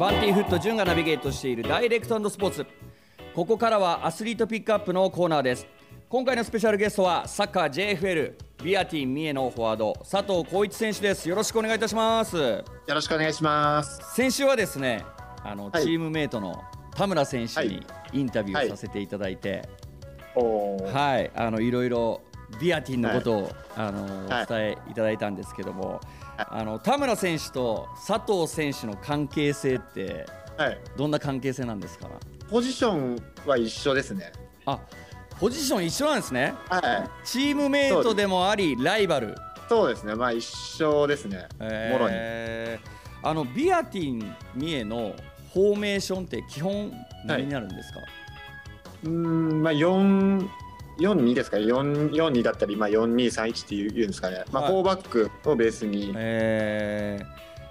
バンティーフット潤がナビゲートしているダイレクトスポーツ。ここからはアスリートピックアップのコーナーです。今回のスペシャルゲストはサッカー JFL ビアティ三重のフォワード佐藤浩一選手です。よろしくお願いいたします。よろしくお願いします。先週はですねあの、はい、チームメイトの田村選手にインタビューさせていただいて、はい、はい、あのいろいろビアティンのことを、はい、あのお伝えいただいたんですけども、あの田村選手と佐藤選手の関係性って、はい、どんな関係性なんですか？ポジションは一緒ですね。あポジション一緒なんですね。はい。チームメイトでもありライバル。そうですね。まあ一緒ですね、えー、もろに。あのビアティン三重のフォーメーションって基本何になるんですか、はい、うんまあ4 4-2ですかね。4-2だったり、まあ、4-2-3-1っていうんですかね、まあ、4バックをベースに、え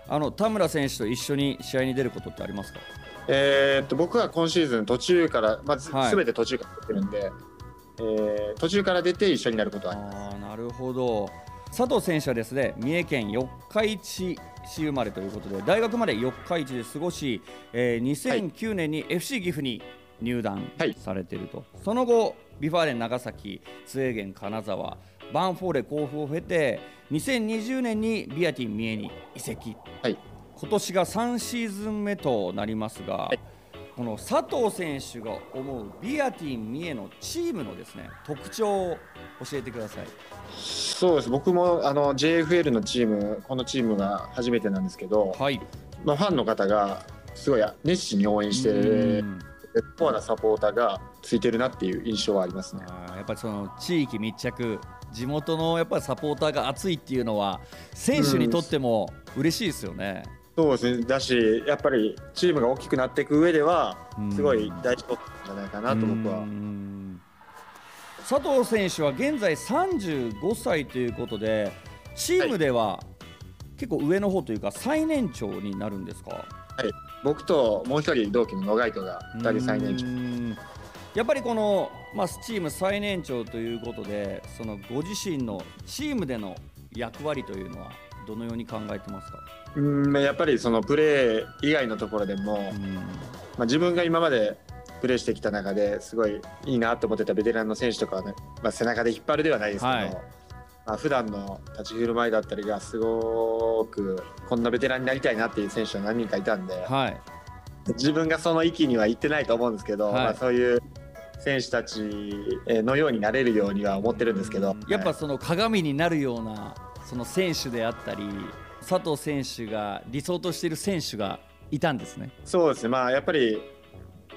ー、あの田村選手と一緒に試合に出ることってありますか？えー、っと僕は今シーズン途中から、まず、はい、全て途中から出てるんで、えー、途中から出て一緒になることはあります。あなるほど。佐藤選手はですね三重県四日市市生まれということで大学まで四日市で過ごし、えー、2009年に FC 岐阜に入団されていると、はい、その後 V・ファーレン長崎ツエーゲン金沢バンフォーレ甲府を経て2020年にビアティン三重に移籍、はい、今年が3シーズン目となりますが、はい、この佐藤選手が思うビアティン三重のチームのですね特徴を教えてください。そうです。僕もあの JFL のチームこのチームが初めてなんですけど、はい。まあ、ファンの方がすごい熱心に応援して結構なサポーターがついてるなっていう印象はありますね。やっぱりその地域密着地元のやっぱりサポーターが熱いっていうのは選手にとっても嬉しいですよね。うん、そうですねだしやっぱりチームが大きくなっていく上ではすごい大事なんじゃないかなと僕は。佐藤選手は現在35歳ということでチームでは結構上の方というか最年長になるんですか、はい、僕ともう一人同期の野ガイトが2人最年長。やっぱりこの、まあ、チーム最年長ということでそのご自身のチームでの役割というのはどのように考えてますか？うんやっぱりそのプレー以外のところでも、まあ、自分が今までプレーしてきた中ですごいいいなと思ってたベテランの選手とかは、ね、まあ、背中で引っ張るではないですけど、はいまあ、普段の立ち振る舞いだったりがすごくこんなベテランになりたいなっていう選手は何人かいたんで、はい、自分がその域には行ってないと思うんですけど、はい、まあ、そういう選手たちのようになれるようには思ってるんですけど、やっぱその鏡になるようなその選手であったり佐藤選手が理想としている選手がいたんですね。そうですね。まあやっぱり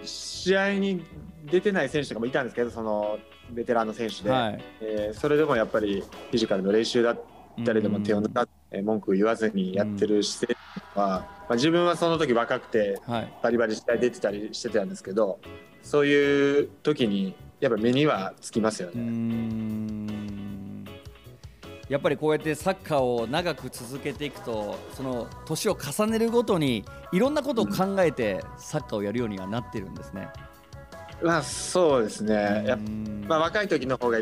試合に出てない選手とかもいたんですけどそのベテランの選手で、はい、えー、それでもやっぱりフィジカルの練習だったりでも手を抜かって、文句言わずにやってる姿勢は、まあ、自分はその時若くて、バリバリ試合出てたりしてたんですけどそういう時にやっぱ目にはつきますよね。やっぱりこうやってサッカーを長く続けていくとその年を重ねるごとにいろんなことを考えてサッカーをやるようにはなってるんですね。まあそうですね。やまあ若い時の方が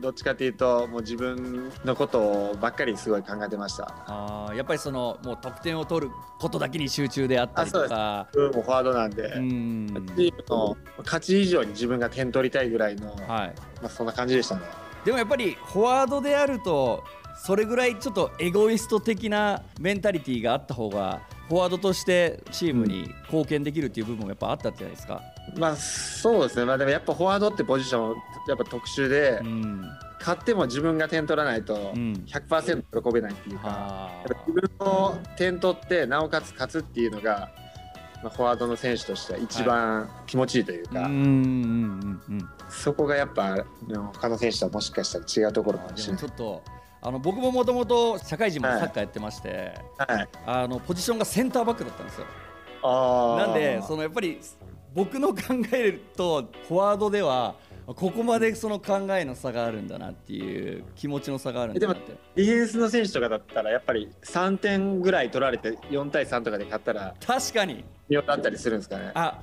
どっちかというともう自分のことばっかりすごい考えてました。あやっぱりそのもう得点を取ることだけに集中であったりとか。もうフォワードなんで。チームの勝ち以上に自分が点取りたいぐらいの、はい。まあ、そんな感じでしたね。でもやっぱりフォワードであるとそれぐらいちょっとエゴイスト的なメンタリティーがあった方がフォワードとしてチームに貢献できるっていう部分もやっぱあったじゃないですか。まあそうですね、まあ、でもやっぱフォワードってポジションやっぱ特殊で、うん、勝っても自分が点取らないと100%喜べないっていうか、うん、自分の点取ってなおかつ勝つっていうのが、まあ、フォワードの選手としては一番気持ちいいというか、はい、そこがやっぱ他の選手とはもしかしたら違うところかもしれない。あの僕ももともと社会人もサッカーやってまして、はい、あのポジションがセンターバックだったんですよ。なんでそのやっぱり僕の考えるとフォワードではここまでその考えの差があるんだなっていう気持ちの差があるんだなって。ディフェンスの選手とかだったらやっぱり3点ぐらい取られて4対3とかで勝ったら確かに。妙だったりするんですかね。あ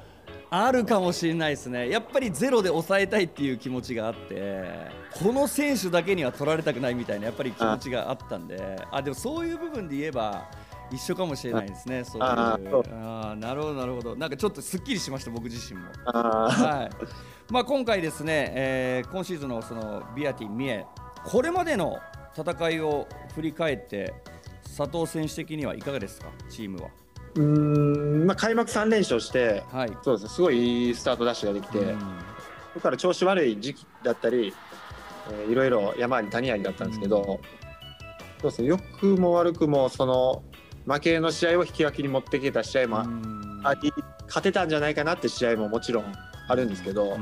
あるかもしれないですねやっぱりゼロで抑えたいっていう気持ちがあってこの選手だけには取られたくないみたいなやっぱり気持ちがあったんであでもそういう部分で言えば一緒かもしれないですね。そういうああなるほどなるほど。なんかちょっとすっきりしました僕自身も。はい。まあ今回ですね、えー、今シーズンのそのビアティ三重これまでの戦いを振り返って佐藤選手的にはいかがですか？チームは。うんまあ開幕3連勝して、はい、そうですすごいいいスタートダッシュができて、そこから調子悪い時期だったり、えー、いろいろ山あり谷ありだったんですけど、そうですね良くも悪くもその負けの試合を引き分けに持ってきた試合もあり勝てたんじゃないかなって試合ももちろんあるんですけど、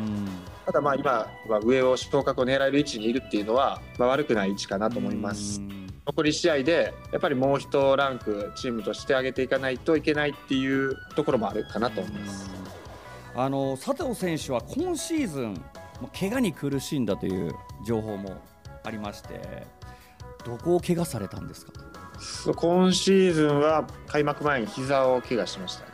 ただまあ今は上を昇格を狙える位置にいるっていうのは、まあ、悪くない位置かなと思います。残り試合でやっぱりもう一ランクチームとして上げていかないといけないっていうところもあるかなと思います。あの佐藤選手は今シーズン怪我に苦しんだという情報もありましてどこを怪我されたんですか？今シーズンは開幕前に膝を怪我しました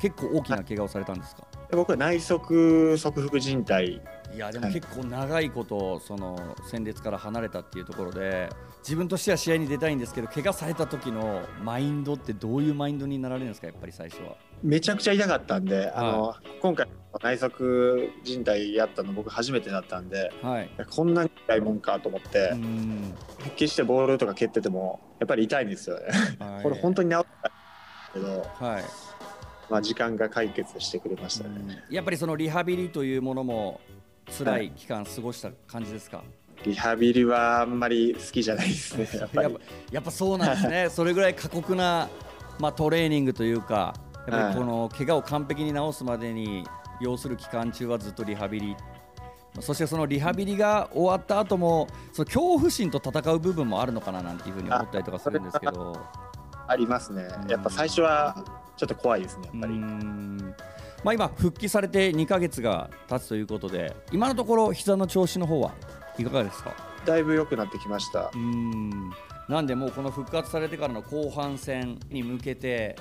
結構大きな怪我をされたんですか？僕は内側側副靭帯いやでも結構長いことその戦列から離れたっていうところで自分としては試合に出たいんですけど怪我された時のマインドってどういうマインドになられるんですかやっぱり最初は。めちゃくちゃ痛かったんで、あの今回内側靭帯やったの僕初めてだったんで、はい、こんなに痛いもんかと思って復帰してボールとか蹴っててもやっぱり痛いんですよね、はい、これ本当に治ったけど、はい。まあ、時間が解決してくれましたね。やっぱりそのリハビリというものも辛い期間過ごした感じですか、リハビリはあんまり好きじゃないですね やっぱやっぱそうなんですね。それぐらい過酷な、まあ、トレーニングというかやっぱりこの怪我を完璧に治すまでに要する期間中はずっとリハビリ。そしてそのリハビリが終わった後もその恐怖心と戦う部分もあるのかななんていうふうに思ったりとかするんですけど。ありますね。やっぱ最初はちょっと怖いですねやっぱり。まあ、今、復帰されて2か月が経つということで今のところ膝の調子の方はいかがですか？だいぶ良くなってきました。うん。なんでもうこの復活されてからの後半戦に向けて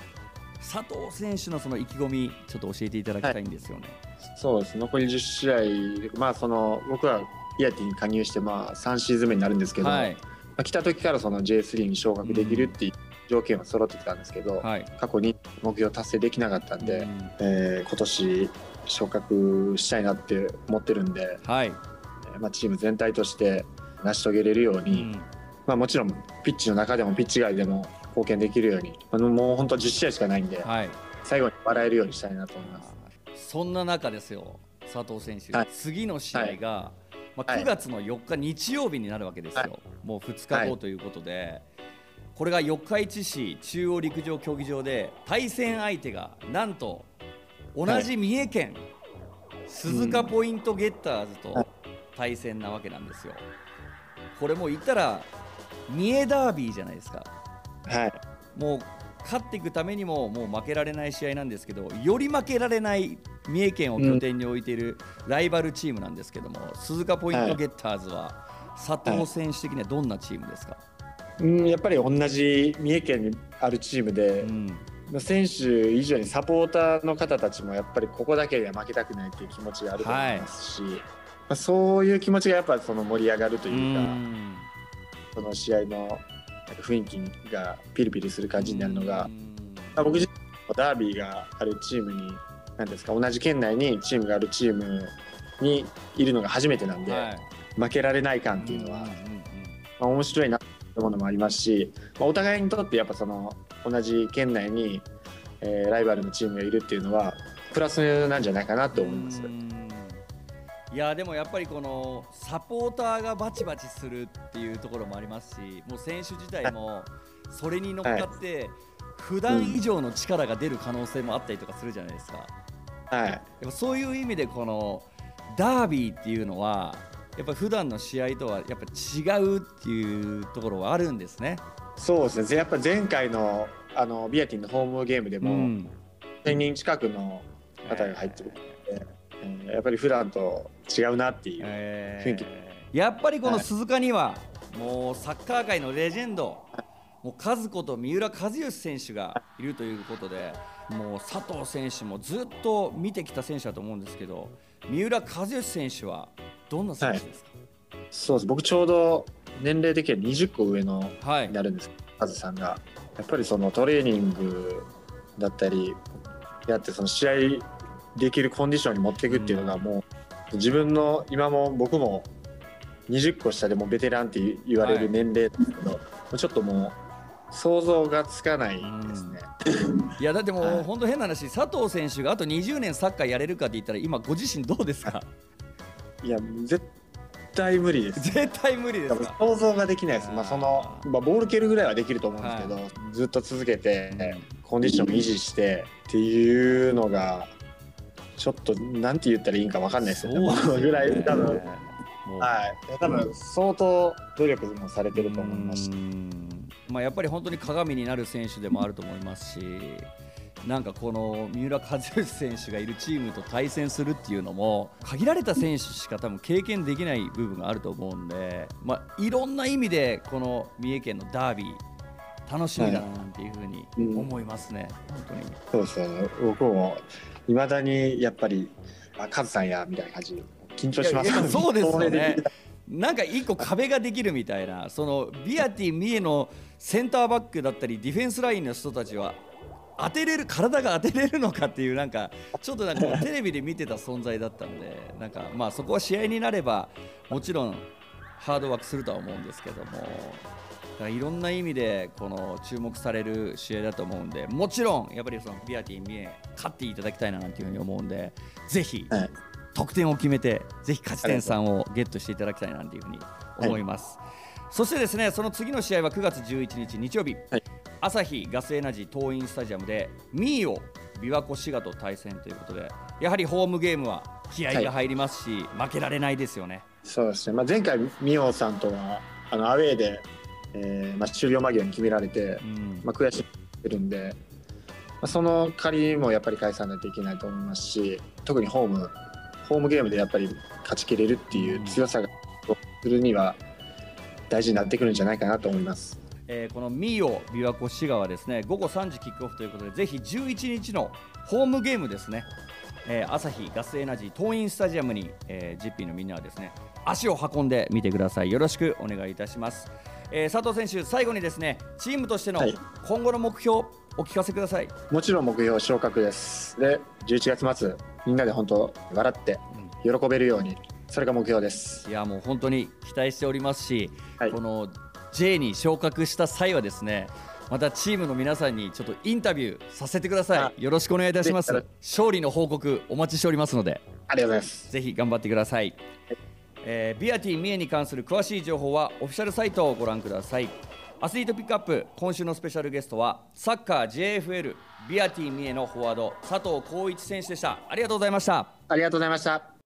佐藤選手のその意気込みちょっと教えていただきたいんですよね。はい、そうです。残り10試合、まあ、その僕はイヤティに加入してまあ3シーズン目になるんですけど、はい、まあ、来た時からその J3 に昇格できるっていう条件は揃ってきたんですけど、はい、過去に目標達成できなかったんで、うん、えー、今年昇格したいなって思ってるんで、はい。まあ、チーム全体として成し遂げれるように、うん、まあ、もちろんピッチの中でもピッチ外でも貢献できるように、あのもう本当10試合しかないんで、はい、最後に笑えるようにしたいなと思います。そんな中ですよ、佐藤選手、はい、次の試合が、はい、まあ、9月の4日日曜日になるわけですよ、もう2日後ということで、これが四日市市中央陸上競技場で対戦相手がなんと同じ三重県、鈴鹿ポイントゲッターズと対戦なわけなんですよ。これもう言ったら三重ダービーじゃないですか。はい、もう勝っていくためにももう負けられない試合なんですけどより負けられない三重県を拠点に置いているライバルチームなんですけども、うん、鈴鹿ポイントゲッターズは佐藤選手的にはどんなチームですか、うん、やっぱり同じ三重県にあるチームで、うん、選手以上にサポーターの方たちもやっぱりここだけでは負けたくないという気持ちがあると思いますし、はい、まあ、そういう気持ちがやっぱその盛り上がるというか、その試合の雰囲気がピリピリする感じになるのが、まあ、僕自身ダービーがあるチームに何ですか同じ県内にチームがあるチームにいるのが初めてなんで、はい、負けられない感っていうのは、まあ、面白いなとものもありますし、まあ、お互いにとってやっぱその同じ県内に、えー、ライバルのチームがいるっていうのはプラスなんじゃないかなと思います。いやでもやっぱりこのサポーターがバチバチするっていうところもありますしもう選手自体もそれに乗っかって普段以上の力が出る可能性もあったりとかするじゃないですか。はい、やっぱそういう意味でこのダービーっていうのはやっぱ普段の試合とはやっぱ違うっていうところはあるんですね。そうですね。やっぱ前回のあのビアティンのホームゲームでも、うん、1000人近くの方が入ってるので、えー、やっぱり普段と違うなっていう雰囲気、えー、やっぱりこの鈴鹿には、もうサッカー界のレジェンド、もう和子と三浦知良選手がいるということで、もう佐藤選手もずっと見てきた選手だと思うんですけど、三浦知良選手はどんな選手ですか、はい、そうです。僕ちょうど年齢的には20個上の、になるんです。けカズさんが。やっぱりそのトレーニングだったりやってその試合できるコンディションに持っていくっていうのがもう自分の今も僕も20個下でもベテランって言われる年齢ですけど、はい、ちょっともう想像がつかないですね。いやだってもう本当変な話、佐藤選手があと20年サッカーやれるかって言ったら今ご自身どうですか？いや絶対無理です。絶対無理です想像ができないです。まあその、まあ、ボール蹴るぐらいはできると思うんですけど、はい、ずっと続けて、コンディション維持してっていうのがちょっとなんて言ったらいいんか分かんないですよね。ぐらい多分。はい。多分相当努力もされてると思います。まあやっぱり本当に鏡になる選手でもあると思いますしなんかこの三浦知良選手がいるチームと対戦するっていうのも限られた選手しか多分経験できない部分があると思うんで、まあ、いろんな意味でこの三重県のダービー楽しみだななんていうふうに思いますね、うん、本当に。そうですよね。僕もいまだにやっぱりあカズさんやみたいな感じ緊張します、そうですよね。なんか一個壁ができるみたいなそのビアティ・ミエのセンターバックだったりディフェンスラインの人たちは当てれる体が当てれるのかっていうなんかちょっとなんかテレビで見てた存在だったんでなんかまあそこは試合になればもちろんハードワークするとは思うんですけどもいろんな意味でこの注目される試合だと思うんでもちろんやっぱりそのビアティ・ミエ勝っていただきたいななんていうふうに思うんでぜひ得点を決めてぜひ勝ち点3をゲットしていただきたいなというふうに思います。はい。そしてですねその次の試合は9月11日日曜日、はい、朝日ガスエナジー桐蔭スタジアムでミーを琵琶湖滋賀と対戦ということでやはりホームゲームは気合が入りますし、はい、負けられないですよね。そうですね、まあ、前回ミオさんとはあのアウェーで、えーまあ、終了間際に決められて、うん、まあ、悔しいるんで、まあ、その借りもやっぱり返さないといけないと思いますし特にホームホームゲームでやっぱり勝ちきれるっていう強さがするには、大事になってくるんじゃないかなと思います。えー、このミーオ琵琶湖滋賀はですね。午後3時キックオフということでぜひ11日のホームゲームですね、えー、朝日ガスエナジー桐蔭スタジアムに、えー、ジッピーのみんなはですね足を運んでみてください。よろしくお願いいたします、えー、佐藤選手最後にですねチームとしての今後の目標、お聞かせください。もちろん目標昇格です。で11月末みんなで本当笑って喜べるようにそれが目標です。いやもう本当に期待しておりますし、はい、この J に昇格した際はですねまたチームの皆さんにちょっとインタビューさせてください。よろしくお願いいたします。勝利の報告お待ちしておりますので。ありがとうございます。ぜひ頑張ってください、はい、えー、ビアティ三重に関する詳しい情報はオフィシャルサイトをご覧ください。アスリートピックアップ今週のスペシャルゲストはサッカー JFL ビアティ三重のフォワード佐藤浩一選手でした。ありがとうございました。ありがとうございました